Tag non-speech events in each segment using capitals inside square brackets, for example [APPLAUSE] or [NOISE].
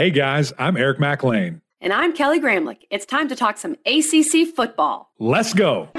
Hey guys, I'm Eric McLean. And I'm Kelly Gramlich. It's time to talk some ACC football. Let's go.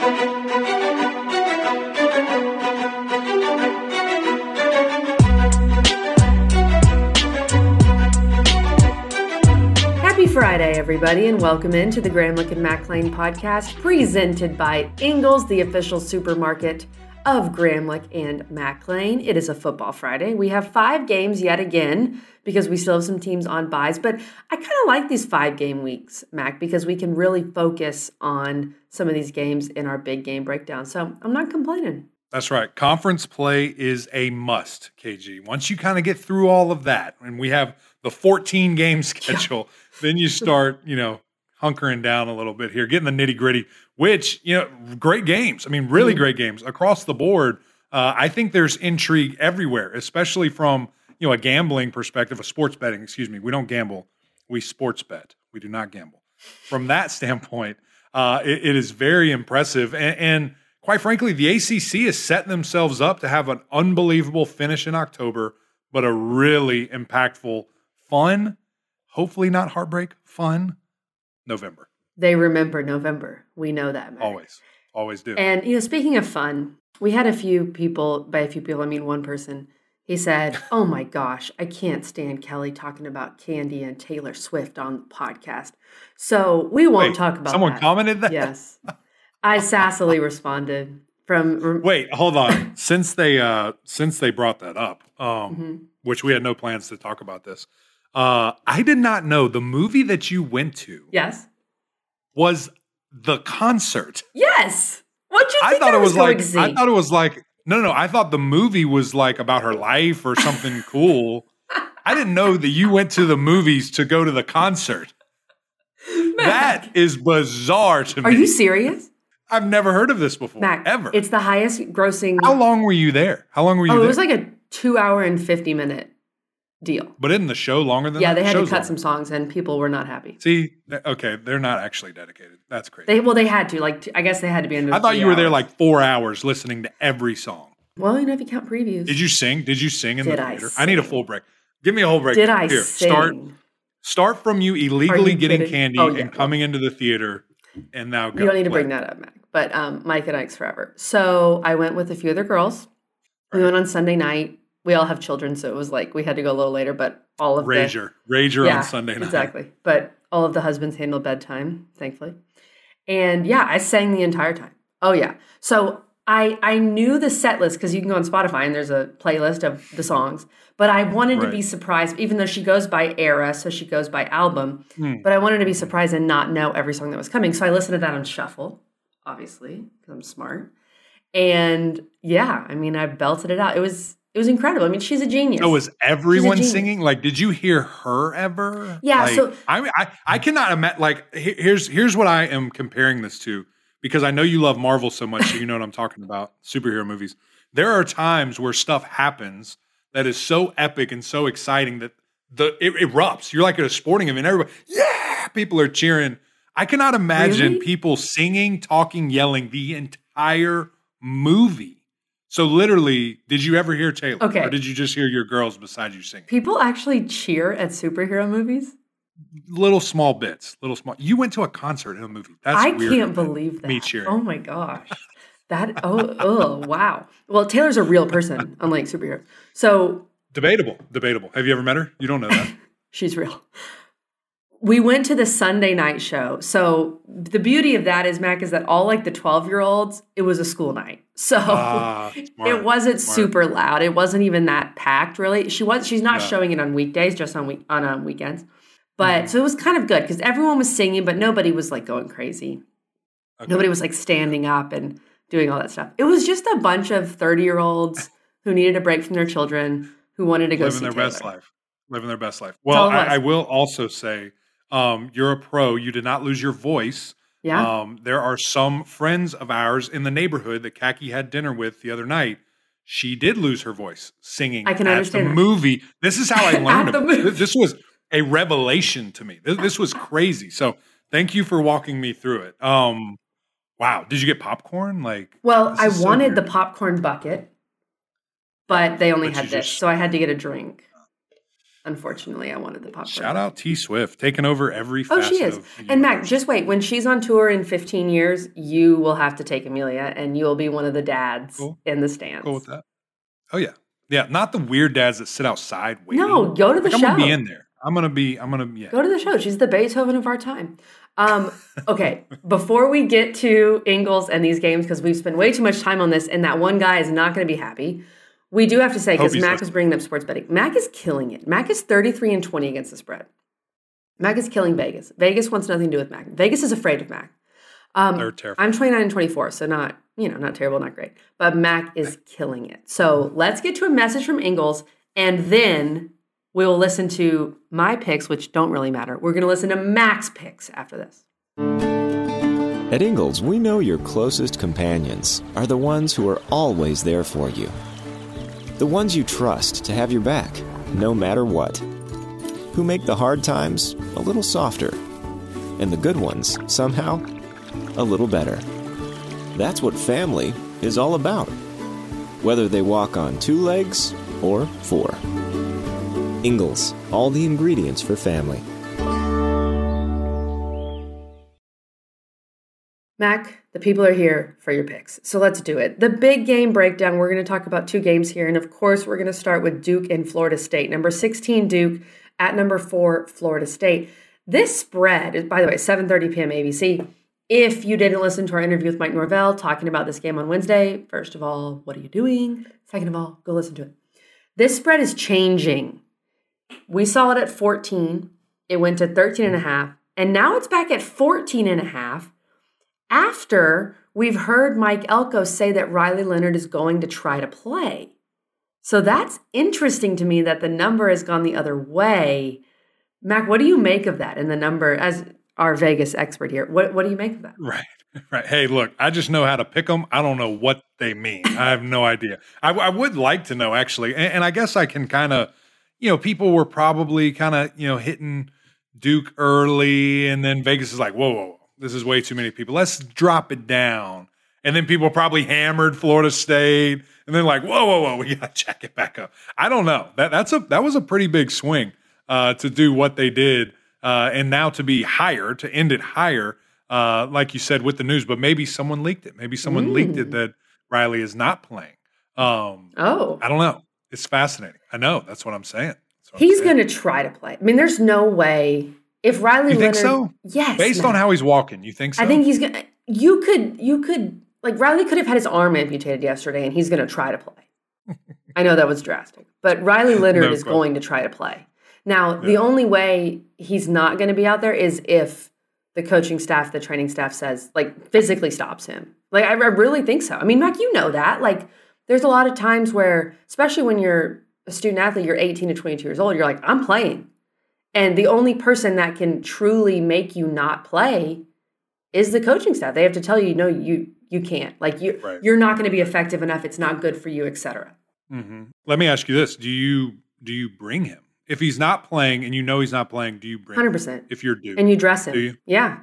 Happy Friday, everybody, and welcome into the Gramlich and McLean podcast presented by Ingles, the official supermarket of Gramlich and McLean. It is a football Friday. We have five games yet again because we still have some teams on buys, but I kind of like these five game weeks, Mac, because we can really focus on some of these games in our big game breakdown. So I'm not complaining. That's right. Conference play is a must, KG. Once you kind of get through all of that, and we have the 14 game [LAUGHS] schedule, yeah. then you start, you know, hunkering down a little bit here, getting the nitty gritty, which, you know, great games. I mean, really mm-hmm. great games across the board. Uh, I think there's intrigue everywhere, especially from, you know, a gambling perspective, a sports betting, excuse me. We don't gamble, we sports bet. We do not gamble. From that [LAUGHS] standpoint, uh, it, it is very impressive. And, and quite frankly, the ACC is setting themselves up to have an unbelievable finish in October, but a really impactful, fun, hopefully not heartbreak, fun November. They remember November. We know that. Mac. Always, always do. And you know, speaking of fun, we had a few people. By a few people, I mean one person. He said, [LAUGHS] "Oh my gosh, I can't stand Kelly talking about Candy and Taylor Swift on the podcast." So we won't Wait, talk about. Someone that. commented that. Yes, I sassily [LAUGHS] responded from. Wait, hold on. [LAUGHS] since they uh since they brought that up, um, mm-hmm. which we had no plans to talk about this. Uh, I did not know the movie that you went to. Yes. Was the concert? Yes. What you? I thought it was, like. I thought it was like. No, no. No I thought the movie was like about her life or something [LAUGHS] cool. I didn't know that you went to the movies to go to the concert. That is bizarre to me. Are you serious? I've never heard of this before. Mac, ever. It's the highest grossing. How long were you there? How long were you? Oh, there? it was like a two hour and fifty minute deal. But isn't the show longer than yeah? That? They had the to cut some songs, and people were not happy. See, okay, they're not actually dedicated. That's crazy. They well, they had to. Like, I guess they had to be in. The I thought you were there like four hours listening to every song. Well, you know, if you count previews. Did you sing? Did you sing in Did the theater? I, I, need a full break. Give me a whole break. Did I Here, sing? Start. Start from you illegally you getting kidding? candy Oh, yeah. and coming into the theater, and now go. You don't need to Play. bring that up, Mac. But um, Mike and Ike's forever. So I went with a few other girls. We went on Sunday night. We all have children, so it was like we had to go a little later. But all of the Rager, Rager yeah, on Sunday night. exactly. But all of the husbands handled bedtime, thankfully. And yeah, I sang the entire time. Oh yeah. So I I knew the set list because you can go on Spotify and there's a playlist of the songs. But I wanted to be surprised, even though she goes by era, so she goes by album. Hmm. But I wanted to be surprised and not know every song that was coming. So I listened to that on shuffle, obviously, because I'm smart. And yeah, I mean, I belted it out. It was it was incredible. I mean, she's a genius. So was everyone genius. singing? Like, did you hear her ever? Yeah, Like, so- I, I, I cannot imagine. Like, here's here's what I am comparing this to because I know you love Marvel so much, so you know what I'm talking about. Superhero movies. There are times where stuff happens that is so epic and so exciting that the it erupts. You're like at a sporting event. Everybody, yeah, people are cheering. I cannot imagine Really? people singing, talking, yelling the entire movie. So literally, did you ever hear Taylor? Okay. Or did you just hear your girls beside you singing? People actually cheer at superhero movies. Little small bits, little small. You went to a concert in a movie. That's I can't believe that. Me cheering. Oh my gosh. That oh oh wow. Well, Taylor's a real person, unlike superheroes. So Debatable, debatable. Have you ever met her? You don't know that. [LAUGHS] she's real. We went to the Sunday night show. So the beauty of that is, Mac, is that all like the 12 year olds, it was a school night. So Ah, [LAUGHS] smart, it wasn't smart. super loud. It wasn't even that packed, really. She was she's not Yeah. showing it on weekdays, just on week on um, weekends. But Mhm. so it was kind of good because everyone was singing, but nobody was like going crazy. Okay. Nobody was like standing up and doing all that stuff. It was just a bunch of 30 year olds [LAUGHS] who needed a break from their children who wanted to go living their Taylor. best life. Living their best life. Well, all it was. I, I will also say, um, you're a pro. You did not lose your voice. Yeah. Um, there are some friends of ours in the neighborhood that Kaki had dinner with the other night. She did lose her voice singing I can at understand the that. movie. This is how I [LAUGHS] learned about it. This was a revelation to me. This, this was crazy. So thank you for walking me through it. Um, wow. Did you get popcorn? Like, well, I is so wanted the popcorn bucket, but they only But had this, just- so I had to get a drink. Unfortunately, I wanted the popcorn. Shout out T Swift taking over every. Oh, she is. And Mac, just wait. When she's on tour in 15 years, you will have to take Amelia, and you will be one of the dads Cool. in the stands. Cool with that. Oh yeah, yeah. Not the weird dads that sit outside waiting. No, go to the Like, I'm show. gonna be in there. I'm gonna be. I'm gonna. Yeah. Go to the show. She's the Beethoven of our time. Um, okay, before we get to Ingles and these games, because we've spent way too much time on this, and that one guy is not going to be happy. We do have to say because Mac listening. was bringing up sports betting. Mac is killing it. Mac is 33 and 20 against the spread. Mac is killing Vegas. Vegas wants nothing to do with Mac. Vegas is afraid of Mac. Um, They're terrified. I'm 29 and 24, so not, you know, not terrible, not great. But Mac is killing it. So let's get to a message from Ingles, and then we will listen to my picks, which don't really matter. We're going to listen to Mac's picks after this. At Ingles, we know your closest companions are the ones who are always there for you. The ones you trust to have your back, no matter what. Who make the hard times a little softer. And the good ones, somehow, a little better. That's what family is all about. Whether they walk on two legs or four. Ingles, all the ingredients for family. Mac, the people are here for your picks. So let's do it. The big game breakdown, we're going to talk about two games here. And of course, we're going to start with Duke and Florida State. Number 16, Duke, at number four, Florida State. This spread is, by the way, 7.30 p.m. ABC. If you didn't listen to our interview with Mike Norvell talking about this game on Wednesday, first of all, what are you doing? Second of all, go listen to it. This spread is changing. We saw it at 14. It went to 13 and a half. And now it's back at 14 and a half after we've heard Mike Elko say that Riley Leonard is going to try to play. So that's interesting to me that the number has gone the other way. Mac, what do you make of that? And the number, as our Vegas expert here, what, what do you make of that? Right. [LAUGHS] Right. Hey, look, I just know how to pick them. I don't know what they mean. I have no idea. I, I would like to know actually, and, and I guess I can kind of, you know, people were probably kind of, you know, hitting Duke early, and then Vegas is like, whoa, whoa, whoa, this is way too many people. Let's drop it down. And then people probably hammered Florida State, and then like, whoa, whoa, whoa, we got to check it back up. I don't know. That that's a that was a pretty big swing uh, to do what they did, uh, and now to be higher, to end it higher uh, like you said with the news, but maybe someone leaked it. Maybe someone leaked it that Riley is not playing. Um, Oh, I don't know. It's fascinating. I know. That's what I'm saying. What he's going to try to play. I mean, there's no way if Riley You think Leonard. so? Yes. Based on how he's walking, you think so? I think he's gonna. You could. You could. Like Riley could have had his arm amputated yesterday, and he's gonna try to play. [LAUGHS] I know that was drastic, but Riley Leonard No is question. going to try to play. Now, the only way he's not going to be out there is if the coaching staff, the training staff says, like, physically stops him. Like, I, I really think so. I mean, Mac, you know that. Like, there's a lot of times where, especially when you're a student athlete, you're 18 to 22 years old, you're like, I'm playing. And the only person that can truly make you not play is the coaching staff. They have to tell you, no, you you can't. Like you Right. you're not going to be effective enough. It's not good for you, etc. hmm Let me ask you this: Do you do you bring him if he's not playing and you know he's not playing? Do you bring Hundred him percent. if you're Duke? And you dress him. Do you? Yeah.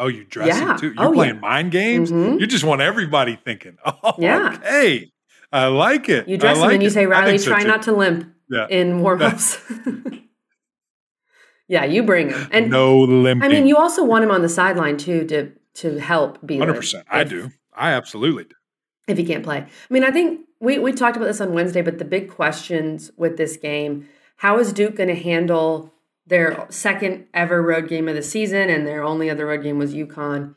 oh, you dress Yeah. him too. You're Oh, playing yeah. mind games. Mhm. You just want everybody thinking. [LAUGHS] Oh, Yeah. Okay, I like it. You dress I him like and you say, Riley, think so, try not to limp Yeah. in warm ups. [LAUGHS] yeah, you bring him. And no limping. I mean, you also want him on the sideline too to to help be Hundred percent. I do. I absolutely do. if he can't play. I mean, I think we, we talked about this on Wednesday, but the big questions with this game how is Duke going to handle their second ever road game of the season and their only other road game was UConn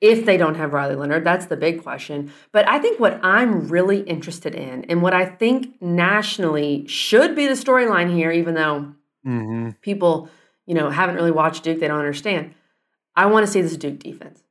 if they don't have Riley Leonard? That's the big question. But I think what I'm really interested in and what I think nationally should be the storyline here, even though Mm-hmm. people, you know, haven't really watched Duke, they don't understand. I want to see this Duke defense.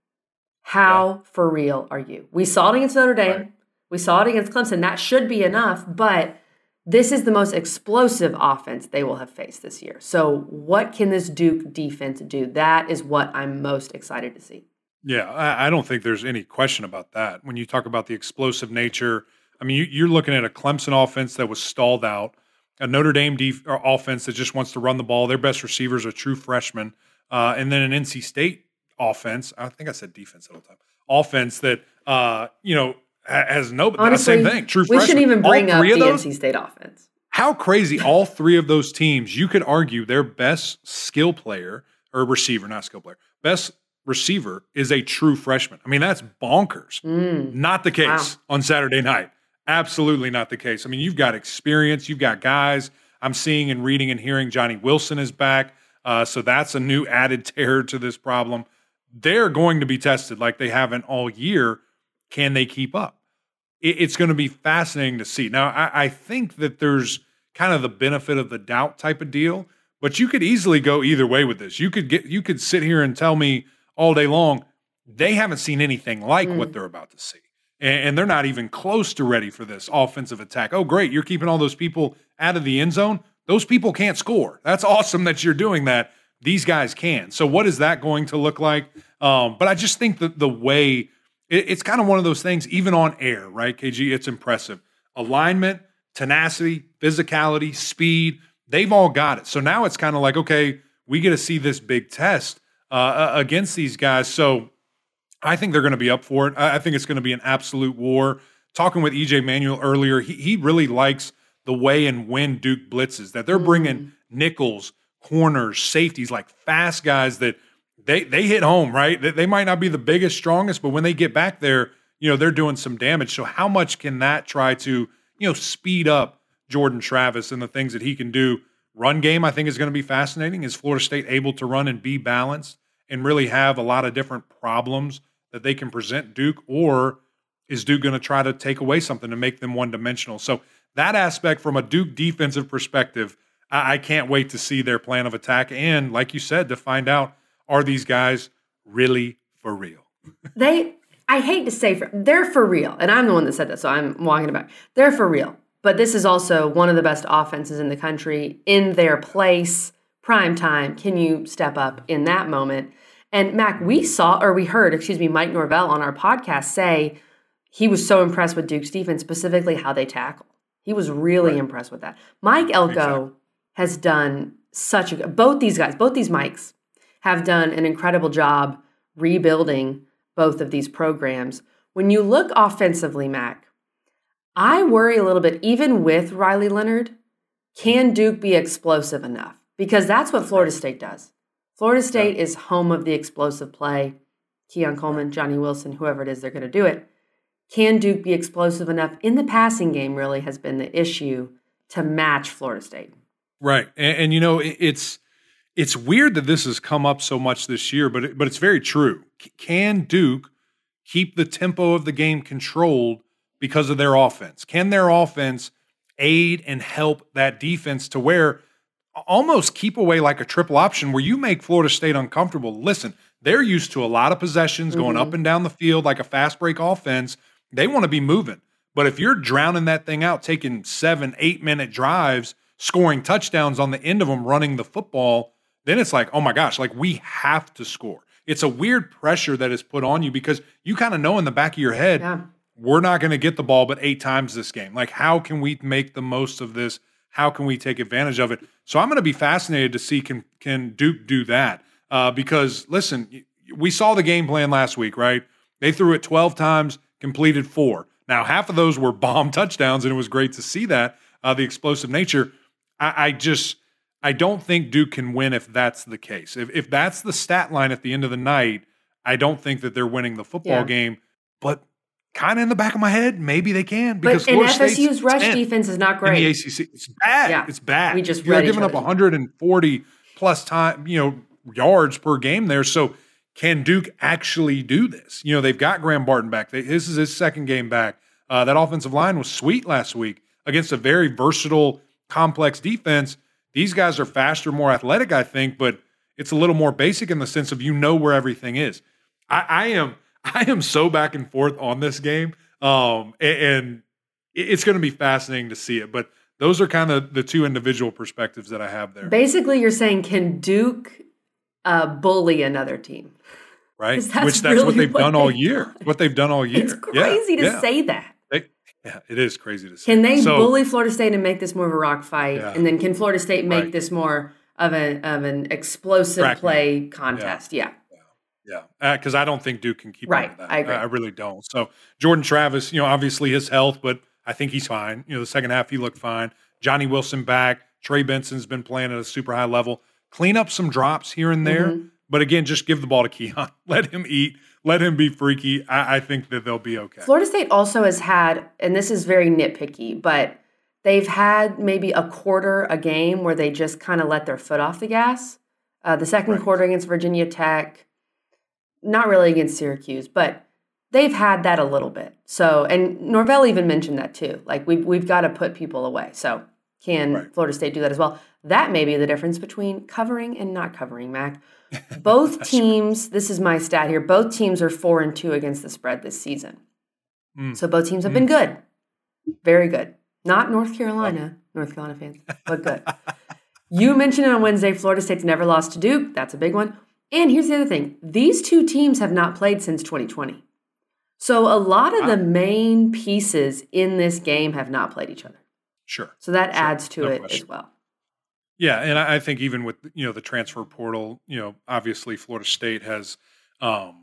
How for real are you? We saw it against Notre Dame. Right. We saw it against Clemson. That should be enough, but this is the most explosive offense they will have faced this year. So, what can this Duke defense do? That is what I'm most excited to see. Yeah, I, I don't think there's any question about that. When you talk about the explosive nature, I mean, you, you're looking at a Clemson offense that was stalled out, a Notre Dame def- offense that just wants to run the ball. Their best receivers are true freshmen, uh, and then an NC State offense. I think I said defense the whole time. Offense that uh, you know has no. Honestly, same thing. True we freshmen. shouldn't even bring up the those NC State offense. how crazy all three of those teams, you could argue their best skill player or receiver, not skill player, best receiver is a true freshman. I mean, that's bonkers. Mm. Not the case wow. on Saturday night. Absolutely not the case. I mean, you've got experience, you've got guys. I'm seeing and reading and hearing Johnny Wilson is back. Uh, so that's a new added [LAUGHS] terror to this problem. They're going to be tested like they haven't all year. Can they keep up? it's going to be fascinating to see. Now, I, I think that there's kind of the benefit of the doubt type of deal, but you could easily go either way with this. You could get you could sit here and tell me all day long they haven't seen anything like mm. what they're about to see. And, they're not even close to ready for this offensive attack. Oh, great. You're keeping all those people out of the end zone. Those people can't score. That's awesome that you're doing that. These guys can. So, what is that going to look like? Um, but I just think that the way it, it's kind of one of those things, even on air, right? KG, it's impressive. Alignment, tenacity, physicality, speed, they've all got it. So now it's kind of like, okay, we get to see this big test uh, against these guys. So I think they're going to be up for it. I think it's going to be an absolute war. Talking with EJ Manuel earlier, he, he really likes the way and when Duke blitzes, that they're bringing mm. nickels, corners, safeties, like fast guys that – they they hit home, right? They, they might not be the biggest, strongest, but when they get back there, you know, they're doing some damage. So how much can that try to, you know, speed up Jordan Travis and the things that he can do? Run game, I think, is going to be fascinating. Is Florida State able to run and be balanced and really have a lot of different problems that they can present Duke, or is Duke going to try to take away something to make them one dimensional? So that aspect, from a Duke defensive perspective, I, I can't wait to see their plan of attack and, like you said, to find out are these guys really for real? [LAUGHS] they, I hate to say, for, they're for real. And I'm the one that said that, so I'm walking about. They're for real. But this is also one of the best offenses in the country in their place, prime time. Can you step up in that moment? And Mac, we saw or we heard, excuse me, Mike Norvell on our podcast say he was so impressed with Duke's defense, specifically how they tackle. He was really right. impressed with that. Mike Elko exactly. has done such a both these guys, both these Mikes have done an incredible job rebuilding both of these programs. When you look offensively, Mac, I worry a little bit, even with Riley Leonard, can Duke be explosive enough? Because that's what Florida State does. Florida State yeah. is home of the explosive play. Keon Coleman, Johnny Wilson, whoever it is, they're going to do it. Can Duke be explosive enough in the passing game? Really has been the issue to match Florida State. Right, and, and you know it's it's weird that this has come up so much this year, but it, but it's very true. Can Duke keep the tempo of the game controlled because of their offense? Can their offense aid and help that defense to where almost keep away like a triple option where you make Florida State uncomfortable? Listen, they're used to a lot of possessions mm-hmm. going up and down the field like a fast break offense. They want to be moving. But if you're drowning that thing out, taking seven, eight minute drives, scoring touchdowns on the end of them, running the football, then it's like, oh my gosh, like we have to score. It's a weird pressure that is put on you because you kind of know in the back of your head, yeah. we're not going to get the ball but eight times this game. Like, how can we make the most of this? How can we take advantage of it? So I'm going to be fascinated to see can can Duke do that uh, because listen, we saw the game plan last week, right? They threw it 12 times, completed four. Now half of those were [LAUGHS] bomb touchdowns, and it was great to see that uh, the explosive nature. I, I just I don't think Duke can win if that's the case. If if that's the stat line at the end of the night, I don't think that they're winning the football yeah. game. But kind of in the back of my head, maybe they can because but Florida FSU's State's rush defense is not great. In the ACC, it's bad. Yeah. It's bad. We just you're giving up 140 plus time, you know, yards per game there. So can Duke actually do this? You know, they've got Graham Barton back. This is his second game back. Uh, that offensive line was sweet last week against a very versatile, complex defense. These guys are faster, more athletic, I think, but it's a little more basic in the sense of you know where everything is. I, I am I am so back and forth on this game, um, and, it's going to be fascinating to see it. But those are kind of the two individual perspectives that I have there. Basically, you're saying can Duke uh, bully another team? Right, that's which that's really what they've what done all year. Done. What they've done all year. It's crazy yeah, to yeah. say that. Yeah, it is crazy to see. Can they so, bully Florida State and make this more of a rock fight? Yeah. And then can Florida State make right. this more of a of an explosive play contest? Yeah. Yeah, because uh, I don't think Duke can keep right. I agree. I, I really don't. So Jordan Travis, you know, obviously his health, but I think he's fine. You know, the second half he looked fine. Johnny Wilson back. Trey Benson's been playing at a super high level. Clean up some drops here and there. Mhm. But again, just give the ball to Keon. [LAUGHS] Let him eat. Let him be freaky. I, I think that they'll be okay. Florida State also has had, and this is very nitpicky, but they've had maybe a quarter a game where they just kind of let their foot off the gas. Uh, the second Right. quarter against Virginia Tech, not really against Syracuse, but they've had that a little bit. So, and Norvell even mentioned that too. Like we've we've got to put people away. So, can Right. Florida State do that as well? That may be the difference between covering and not covering, Mac. Both [LAUGHS] teams, this is my stat here. Both teams are four and two against the spread this season. Mm. So both teams have been good, very good. Not North Carolina, North Carolina fans, but good. you mentioned it on Wednesday. Florida State's never lost to Duke. That's a big one. And here's the other thing: these two teams have not played since 2020. So a lot of the main pieces in this game have not played each other. Sure. So that adds to No it question. as well. Yeah, and I think even with you know the transfer portal, you know, obviously Florida State has, um,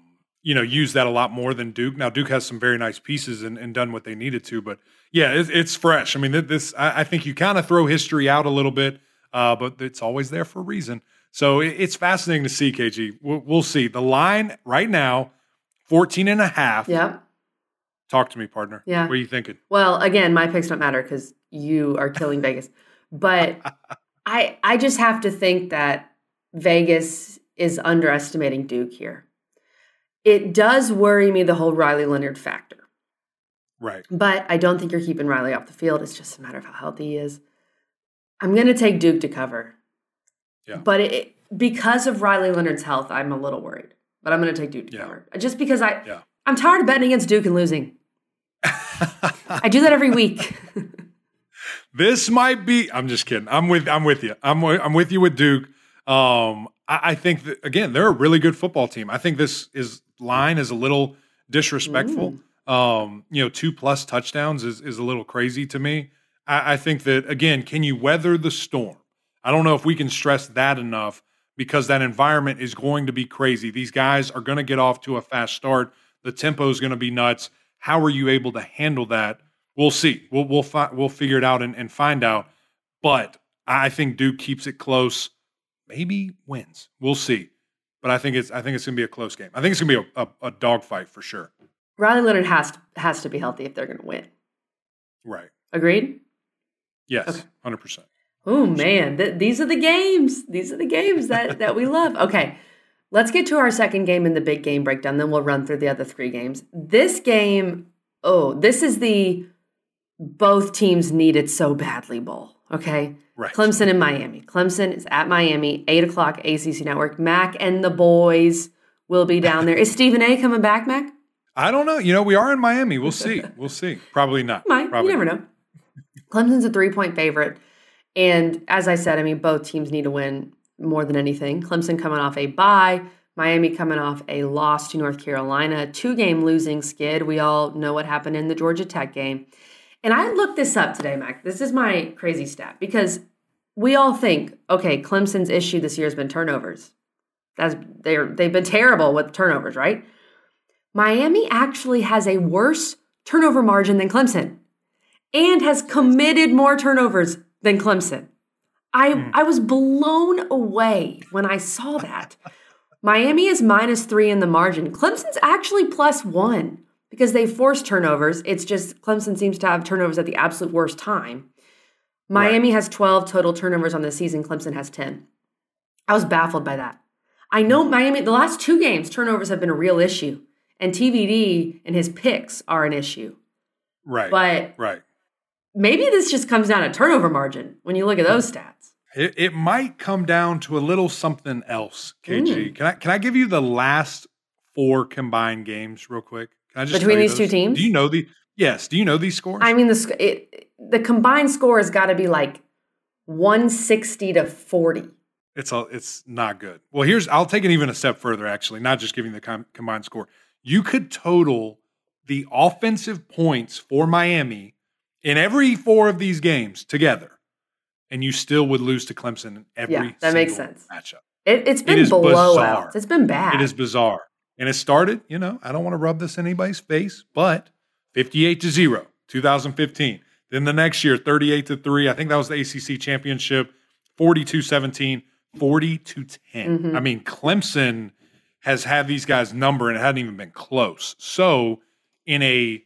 you know, used that a lot more than Duke. Now Duke has some very nice pieces and, and done what they needed to, but yeah, it, it's fresh. I mean, this I, I think you kind of throw history out a little bit, uh, but it's always there for a reason. So it's fascinating to see, KG. We'll, we'll see. The line right now, 14 and a half. Yep. Talk to me, partner. Yeah. What are you thinking? Well, again, my picks don't matter because you are killing Vegas. But [LAUGHS] I I just have to think that Vegas is underestimating Duke here. It does worry me the whole Riley Leonard factor. Right. But I don't think you're keeping Riley off the field. It's just a matter of how healthy he is. I'm going to take Duke to cover. Yeah. But it, because of Riley Leonard's health, I'm a little worried. But I'm going to take Duke to Yeah. cover. Just because I Yeah. I'm tired of betting against Duke and losing. [LAUGHS] I do that every week. [LAUGHS] This might be. I'm just kidding. I'm with. I'm with you. I'm. I'm with you with Duke. Um, I, I think that again, they're a really good football team. I think this is line is a little disrespectful. Um, you know, two plus touchdowns is is a little crazy to me. I, I think that again, can you weather the storm? I don't know if we can stress that enough because that environment is going to be crazy. These guys are going to get off to a fast start. The tempo is going to be nuts. How are you able to handle that? We'll see. We'll we'll fi- we'll figure it out and, and find out. But I think Duke keeps it close. Maybe wins. We'll see. But I think it's I think it's gonna be a close game. I think it's gonna be a, a, a dogfight for sure. Riley Leonard has to, has to be healthy if they're going to win. Right. Agreed? Yes. Okay. Hundred percent. Oh man, th- these are the games. These are the games that that we love. [LAUGHS] Okay. Let's get to our second game in the big game breakdown then we'll run through the other 3 games. This game, oh, this is the both teams need it so badly bowl. Okay. Right. Clemson and Miami. Clemson is at Miami, 8 o'clock ACC Network. Mac and the boys will be down there. Is Stephen A coming back, Mac? I don't know. You know, we are in Miami. We'll see. We'll see. Probably not. [LAUGHS] Might. Probably you never know. Clemson's a three point favorite. And as I said, I mean, both teams need to win more than anything. Clemson coming off a bye, Miami coming off a loss to North Carolina, two game losing skid. We all know what happened in the Georgia Tech game. And I looked this up today, Mac. This is my crazy stat because we all think, okay, Clemson's issue this year has been turnovers. That's they're they've been terrible with turnovers, right? Miami actually has a worse turnover margin than Clemson and has committed more turnovers than Clemson. I hmm. I was blown away when I saw that. Miami is minus three in the margin. Clemson's actually plus one because they force turnovers. It's just Clemson seems to have turnovers at the absolute worst time. Miami has 12 total turnovers on the season. Clemson has 10. I was baffled by that. I know hmm. Miami, the last two games, turnovers have been a real issue, and TVD and his picks are an issue. Right. But right. Maybe this just comes down to turnover margin when you look at those stats. It, it might come down to a little something else, KG. Mm. Can I can I give you the last four combined games real quick? Can I just Between these two teams? Do you know the Yes, do you know these scores? I mean, the it, the combined score has got to be like 160 to 40. It's a, it's not good. Well, here's I'll take it even a step further. Actually, not just giving the com- combined score. You could total the offensive points for Miami in every four of these games together, and you still would lose to Clemson in every Yeah, that makes single sense. matchup. It, it's been is blowouts. It's been bad. It is bizarre, and it started. You know, I don't want to rub this in anybody's face, but fifty-eight to zero, 2015. Then the next year, 38 to 3. I think that was the ACC championship, 42 17, 40 to 10. Mhm. I mean, Clemson has had these guys number and it hadn't even been close. So, in a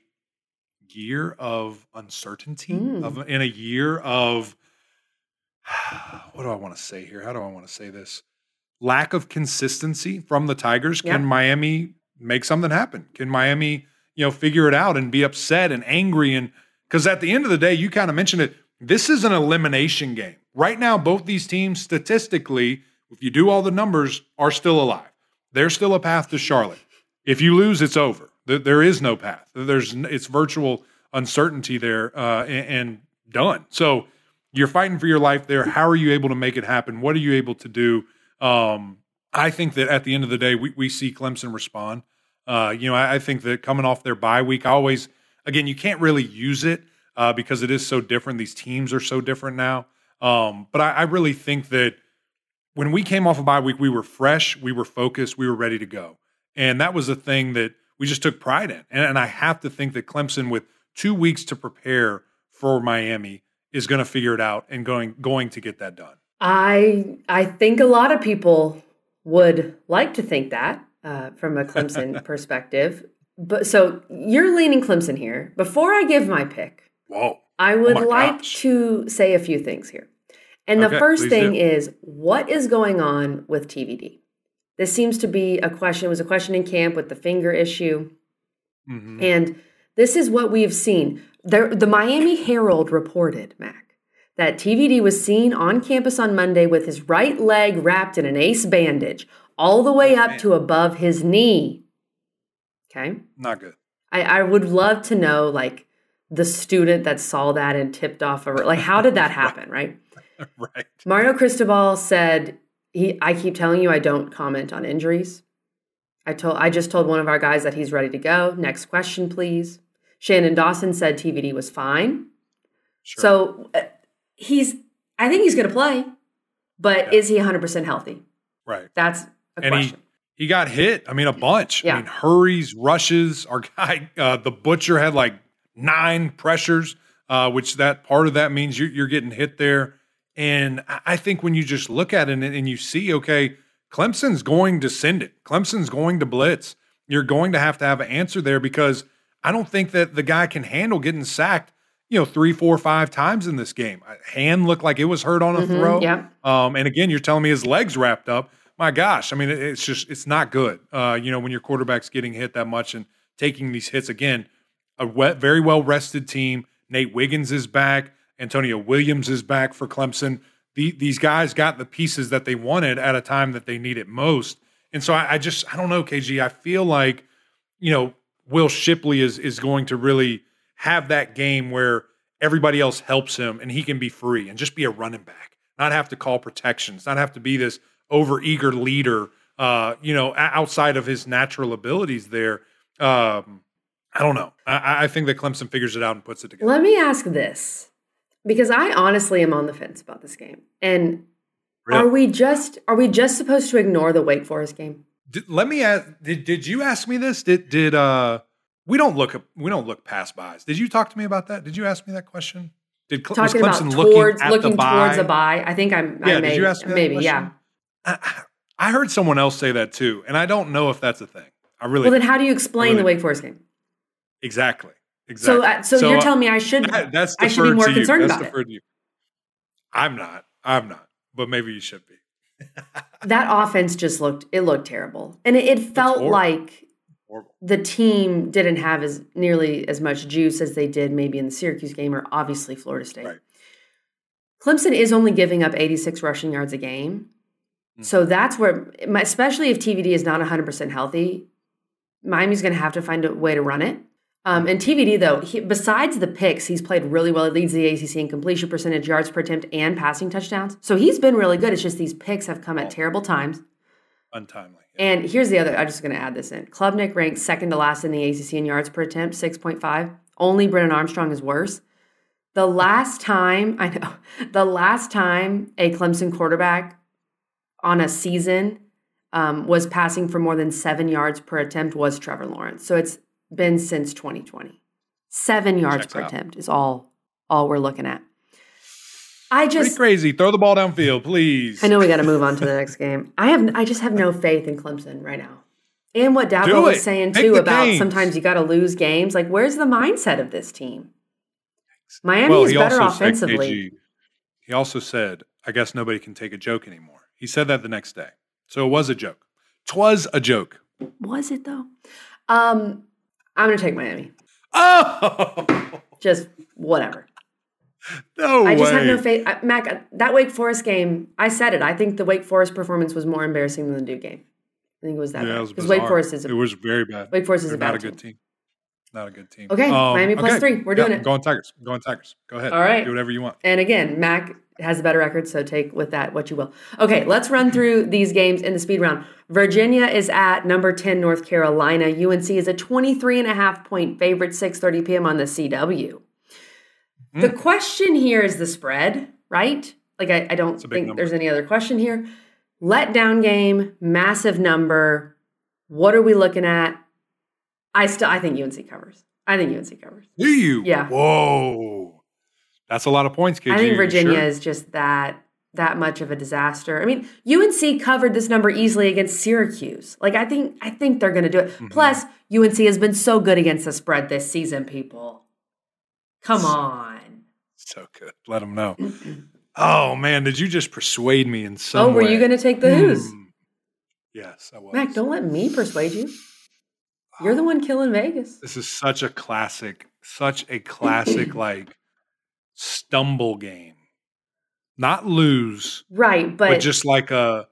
year of uncertainty, Mm. of in a year of [SIGHS] what do I want to say here? How do I want to say this? Lack of consistency from the Tigers. Can Miami make something happen? Can Miami, you know, figure it out and be upset and angry? And because at the end of the day, you kind of mentioned it. This is an elimination game. Right now, both these teams, statistically, if you do all the numbers, are still alive. There's still a path to Charlotte. If you lose, it's over. There, there is no path. There's it's virtual uncertainty there uh, and, and done. So you're fighting for your life there. How are you able to make it happen? What are you able to do? Um, I think that at the end of the day, we, we see Clemson respond. Uh, you know, I, I think that coming off their bye week, I always, again, you can't really use it uh, because it is so different. These teams are so different now. Um, but I, I really think that when we came off a bye week, we were fresh, we were focused, we were ready to go. And that was a thing that we just took pride in. And, and I have to think that Clemson, with two weeks to prepare for Miami, is going to figure it out and going going to get that done. I I think a lot of people would like to think that uh, from a Clemson [LAUGHS] perspective. But so you're leaning Clemson here. Before I give my pick, Whoa. I would Oh like gosh. to say a few things here. And the first thing do. is what is going on with TVD? This seems to be a question, it was a question in camp with the finger issue. Mhm. And this is what we've seen. There, the Miami Herald reported, Mac, that TVD was seen on campus on Monday with his right leg wrapped in an ace bandage, all the way up man. to above his knee. Okay. Not good. I, I would love to know, like, the student that saw that and tipped off a, like, how did that [LAUGHS] happen, right? right. Mario Cristobal said, he, I keep telling you I don't comment on injuries. I told I just told one of our guys that he's ready to go. Next question, please. Shannon Dawson said TVD was fine. Sure. So uh, he's I think he's going to play, but Yeah. is he 100% healthy? right. That's a And he- question. He got hit. I mean, a bunch. Yeah. I mean, hurries, rushes. Our guy, uh, the butcher, had like nine pressures, uh, which that part of that means you're, you're getting hit there. And I think when you just look at it and, you see, okay, Clemson's going to send it. Clemson's going to blitz. You're going to have to have an answer there because I don't think that the guy can handle getting sacked, you know, three, four, five times in this game. Hand looked like it was hurt on a Mhm, throw. yeah. Um, and again, you're telling me his legs wrapped up. My gosh, I mean, it's just it's not good. Uh, you know, when your quarterback's getting hit that much and taking these hits again, a wet, very well rested team. Nate Wiggins is back. Antonio Williams is back for Clemson. The, these guys got the pieces that they wanted at a time that they needed most. And so I, I just I don't know, KG. I feel like you know Will Shipley is is going to really have that game where everybody else helps him and he can be free and just be a running back, not have to call protections, not have to be this over eager leader. Uh, you know, outside of his natural abilities, there. Um, I don't know. I, I think that Clemson figures it out and puts it together. Let me ask this because I honestly am on the fence about this game. And Really? are we just are we just supposed to ignore the Wake Forest game? Did, let me ask. Did did you ask me this? Did did uh? We don't look we don't look past buys. Did you talk to me about that? Did you ask me that question? Did Cle- was Talking about Clemson towards at looking the towards a buy. I think I'm Yeah, I did you ask me maybe, yeah. I, I heard someone else say that too, and I don't know if that's a thing. I really Well then how do you explain the Wake Forest game? exactly So uh, so, you're telling me I should that- that's I should be more to you. concerned That's about it. I'm not. I'm not. But maybe you should be. [LAUGHS] that offense just looked it looked terrible. And it, it felt like Horrible. the team didn't have as nearly as much juice as they did maybe in the Syracuse game or obviously Florida State. Right. Clemson is only giving up 86 rushing yards a game. Mm. So that's where, especially if TVD is not 100% healthy, Miami's going to have to find a way to run it. Um, and TVD, though, he, besides the picks, he's played really well. He leads the ACC in completion percentage, yards per attempt, and passing touchdowns. So he's been really good. It's just these picks have come at terrible times. Untimely. And here's the other, I'm just going to add this in. Klubnik ranks second to last in the ACC in yards per attempt, 6.5. Only Brennan Armstrong is worse. The last time, [LAUGHS] I know, the last time a Clemson quarterback on a season um, was passing for more than seven yards per attempt was Trevor Lawrence. So it's been since 2020. Seven yards Checks per out. attempt is all all we're looking at. I Pretty just crazy. Throw the ball downfield, please. I know we got to move on to the next game. I have I just have no faith in Clemson right now. And what Dabo was saying too about Canes. sometimes you got to lose games. Like, where's the mindset of this team? Miami Well, is better said, offensively. KG, he also said, I guess nobody can take a joke anymore. He said that the next day. So it was a joke. Twas a joke. Was it though? Um, I'm gonna take Miami. Oh, [LAUGHS] Just whatever. no I just way. have no faith. Mac, uh, that Wake Forest game, I said it. I think the Wake Forest performance was more embarrassing than the Duke game. I think it was that Yeah, it bad. Because Wake. Forest is a, it was very bad. Wake Forest is They're a bad not a team. good team. Not a good team. Okay, Miami plus three. We're doing Yeah, it. I'm going Tigers. I'm going Tigers. Go ahead. All right. Do whatever you want. And again, Mac has a better record, so take with that what you will. Okay, let's run through these games in the speed round. Virginia is at number 10 North Carolina. UNC is a 23 and a half point favorite, 6:30 p.m. on the CW. The Hmm. question here is the spread, right? Like I, I don't think number. there's any other question here. Letdown game, massive number. What are we looking at? I still I think UNC covers. I think UNC covers. Do you? Yeah. Whoa. That's a lot of points, KG. I think Virginia sure? is just that that much of a disaster. I mean, UNC covered this number easily against Syracuse. Like I think I think they're going to do it. Mm-hmm. Plus, UNC has been so good against the spread this season, people. Come on. so good. Let them know. Oh man, did you just persuade me in some oh, were way? you going to take the Hoos? Hmm. Yes, I was. Mac, don't let me persuade you. You're the one killing Vegas. This is such a classic, such a [CLEARS THROAT] classic like stumble game. Not lose, Right, but, but, just like a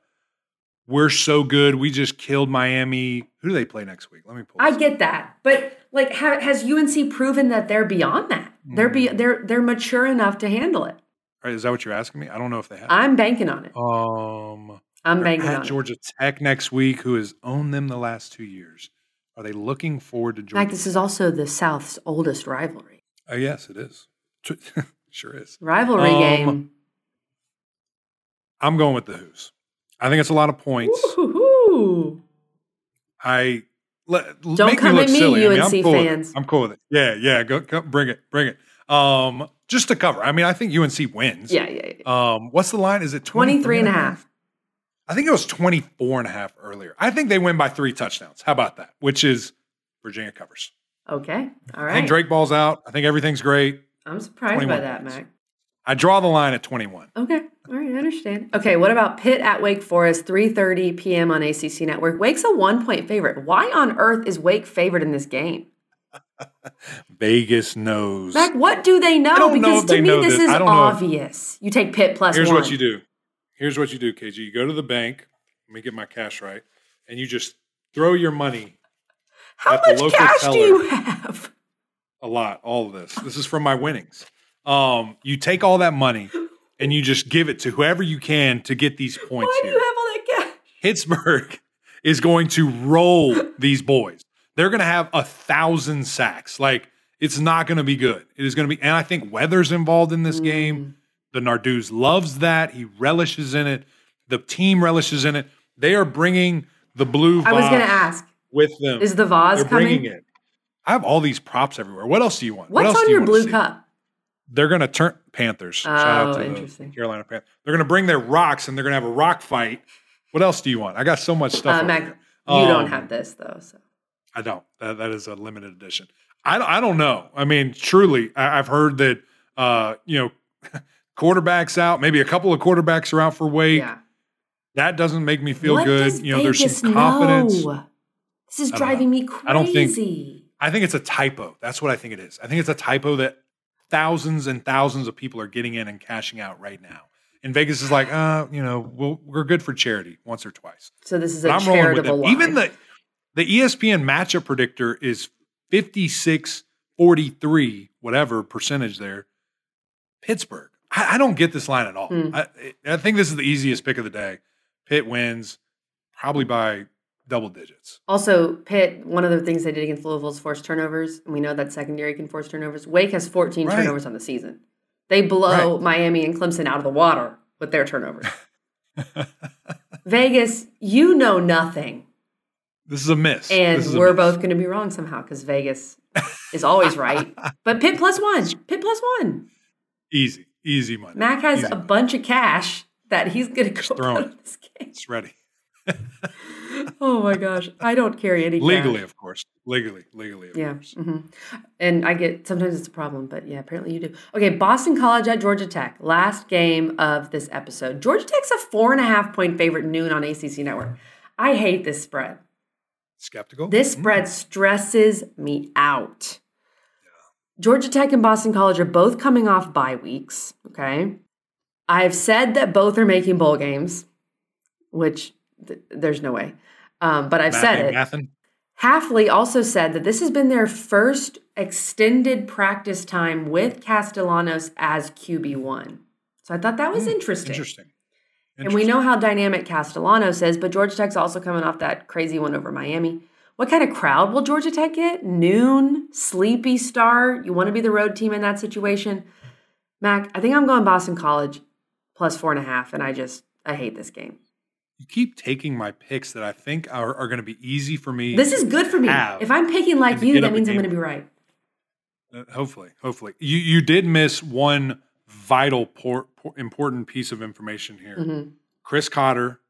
we're so good, we just killed Miami. Who do they play next week? Let me pull. I this get that. But like ha- has UNC proven that they're beyond that? They're Mm. be they're they're mature enough to handle it. All right, is that what you're asking me? I don't know if they have. I'm banking on it. um, I'm banking at on it. Georgia Tech next week, who has owned them the last two years. Are they looking forward to In Georgia? fact, this is also the South's oldest rivalry. Oh, yes, it is. [LAUGHS] sure is. Rivalry Um, game. I'm going with the Hoos. I think it's a lot of points. Woo-hoo-hoo. I let, Don't make come me at me, silly. I mean, UNC I'm cool fans. I'm cool with it. Yeah, yeah. Go, go bring it, bring it. Um, just to cover. I mean, I think UNC wins. Yeah, yeah, yeah. Um, what's the line? Is it 23 and a half. I think it was 24 and a half earlier. I think they win by three touchdowns. How about that? Which is Virginia covers. Okay. All right. I think Drake ball's out. I think everything's great. I'm surprised by that, points. Mac. I draw the line at 21. Okay. All right, I understand. Okay, what about Pitt at Wake Forest, 3:30 p.m. on ACC Network? Wake's a one-point favorite. Why on earth is Wake favored in this game? [LAUGHS] Vegas knows. Mac, what do they know? know because if to me know this this. is I if- obvious. You take Pitt plus Here's one. what you do. Here's what you do, KG. You go to the bank. Let me get my cash right, and you just throw your money How at the much local cash do teller. you have? A lot. All of this. This is from my winnings. Um, you take all that money and you just give it to whoever you can to get these [LAUGHS] points Why do here. you have all that cash? Pittsburgh [LAUGHS] is going to roll these boys. They're going to have a thousand sacks. Like it's not going to be good. It is going to be, and I think weather's involved in this Mm. game. The Narduz loves that. He relishes in it. The team relishes in it. They are bringing the blue. I was going to ask, with them. is the vase They're coming? bringing it. I have all these props everywhere. What else do you want? What What's else on do you your wanna blue cup? They're going to turn Panthers. Shout Oh, out to interesting. Carolina Panthers. They're going to bring their rocks and they're going to have a rock fight. What else do you want? I got so much stuff. Uh, Mac, you Um, don't have this though, so I don't. That, that is a limited edition. I, I don't know. I mean, truly, I, I've heard that uh, you know [LAUGHS] quarterbacks out. Maybe a couple of quarterbacks are out for Wake. yeah. That doesn't make me feel What good. You know, there's some confidence. know? This is driving me crazy. I don't think- I think it's a typo. That's what I think it is. I think it's a typo that thousands and thousands of people are getting in and cashing out right now. And Vegas is like, uh, you know, we'll, we're good for charity once or twice. so this is a But I'm rolling with charitable it. Even the the ESPN matchup predictor is 56 43, whatever percentage there. Pittsburgh. I, I don't get this line at all. Hmm. I, I think this is the easiest pick of the day. Pitt wins probably by double digits. Also, Pitt, one of the things they did against Louisville is force turnovers, and we know that secondary can force turnovers. Wake has 14 Right. turnovers on the season. They blow Miami and Clemson out of the water with their turnovers. [LAUGHS] Vegas, you know nothing. This is a miss. And This is we're miss. both going to be wrong somehow because Vegas is always [LAUGHS] right. But Pitt plus one. Pitt plus one. Easy, easy money. Mac has Easy a money. bunch of cash that he's going to go it. on this game. It's ready. [LAUGHS] Oh my gosh, I don't carry any cash. Legally, of course. Legally, legally, of Yeah. course. hmm And I get sometimes it's a problem, but yeah, apparently you do. Okay, Boston College at Georgia Tech. Last game of this episode. Georgia Tech's a four and a half point favorite noon on ACC Network. I hate this spread. Skeptical? This Mm. spread stresses me out. Georgia Tech and Boston College are both coming off bye weeks. Okay. I've said that both are making bowl games, which th- there's no way. Um, but I've said it. Mathin? Halfley also said that this has been their first extended practice time with Castellanos as QB1. So I thought that was interesting. Hmm, Interesting. And we know how dynamic Castellanos is, but Georgia Tech's also coming off that crazy one over Miami. What kind of crowd will Georgia Tech get? Noon, sleepy star. You want to be the road team in that situation? Mac, I think I'm going Boston College plus four and a half, and I just I hate this game. You keep taking my picks that I think are, are going to be easy for me. This is good for me. If I'm picking like you, that means I'm going to be right. Uh, hopefully, hopefully. You you did miss one vital por- por- important piece of information here. Mhm. Chris Cotter,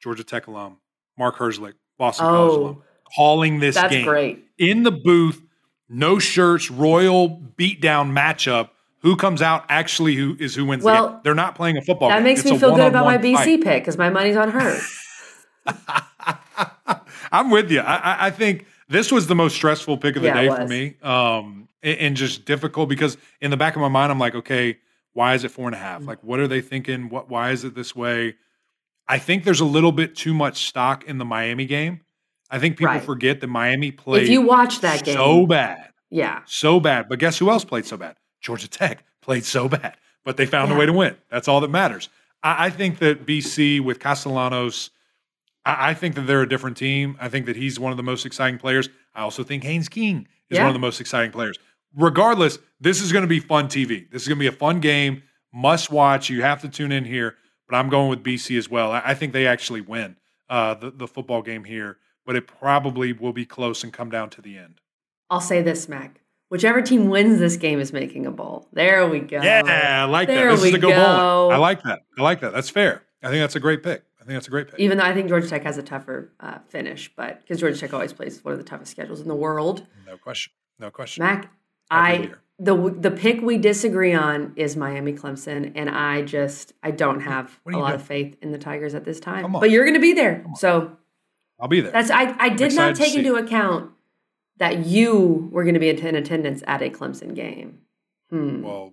Georgia Tech alum, Mark Herzlich, Boston College Oh, alum, calling this that's game great. in the booth, no shirts, royal beatdown matchup. Who comes out actually who is who wins the Well, game? They're not playing a football That game. makes It's me feel good about my BC fight. pick because my money's on her. [LAUGHS] I'm with you. I, I- think this was the most stressful pick of the Yeah, day for me, um, and, and just difficult because in the back of my mind, I'm like, okay, why is it four and a half? Mm. half? Like, what are they thinking? What? Why is it this way? I think there's a little bit too much stock in the Miami game. I think people Right. forget that Miami played if you watch that game, so bad, yeah, so bad. But guess who else played so bad? Georgia Tech played so bad, but they found a way to win. That's all that matters. I, I think that BC with Castellanos, I, I think that they're a different team. I think that he's one of the most exciting players. I also think Haynes King is Yeah. one of the most exciting players. Regardless, this is going to be fun TV. This is going to be a fun game, must watch. You have to tune in here. But I'm going with BC as well. I, I think they actually win uh, the the football game here, but it probably will be close and come down to the end. I'll say this, Mac. Whichever team wins this game is making a bowl. There we go. Yeah, I like There that. This we is a go, go. bowling. I like that. I like that. That's fair. I think that's a great pick. I think that's a great pick. Even though I think Georgia Tech has a tougher uh, finish, but because Georgia Tech always plays one of the toughest schedules in the world. No question. No question. Mac, I the the pick we disagree on is Miami Clemson, and I just I don't have a lot doing? of faith in the Tigers at this time. But you're going to be there, so I'll be there. that's I I did not take into account that you were going to be in attendance at a Clemson game. Hmm. well,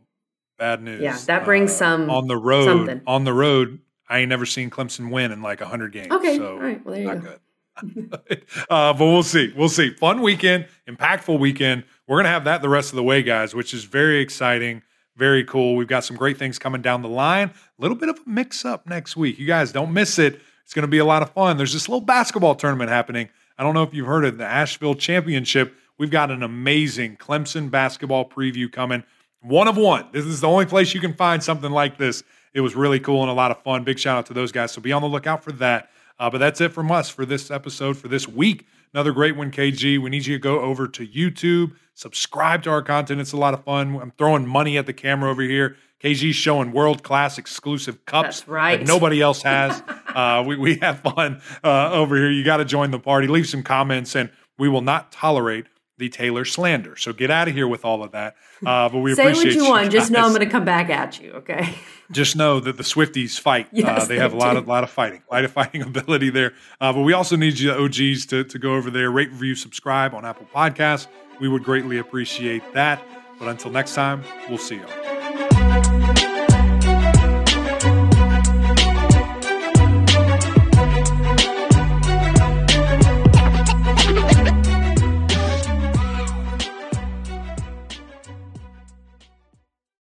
bad news. Yeah, that brings Uh, some- on the road. something. On the road, I ain't never seen Clemson win in like hundred games. Okay, so all right. Well, there you not go. good. [LAUGHS] uh, but we'll see. We'll see. Fun weekend, impactful weekend. We're gonna have that the rest of the way, guys, which is very exciting, very cool. We've got some great things coming down the line. A little bit of a mix up next week. You guys don't miss it. It's gonna be a lot of fun. There's this little basketball tournament happening. I don't know if you've heard of the Asheville Championship. We've got an amazing Clemson basketball preview coming. One of one. This is the only place you can find something like this. It was really cool and a lot of fun. Big shout out to those guys. So be on the lookout for that. Uh, but that's it from us for this episode for this week. Another great one, KG. We need you to go over to YouTube, subscribe to our content. It's a lot of fun. I'm throwing money at the camera over here. KG's showing world class exclusive cups That's right. that nobody else has. [LAUGHS] uh, we, we have fun uh, over here. You got to join the party. Leave some comments, and we will not tolerate the Taylor slander. So get out of here with all of that. Uh, but we [LAUGHS] Say appreciate what you want. Just know I'm going to come back at you. Okay. [LAUGHS] just know that the Swifties fight. Yes, uh, they have a lot do. of lot of fighting, a lot of fighting ability there. Uh, but we also need you OGs to to go over there, rate, review, subscribe on Apple Podcasts. We would greatly appreciate that. But until next time, we'll see you.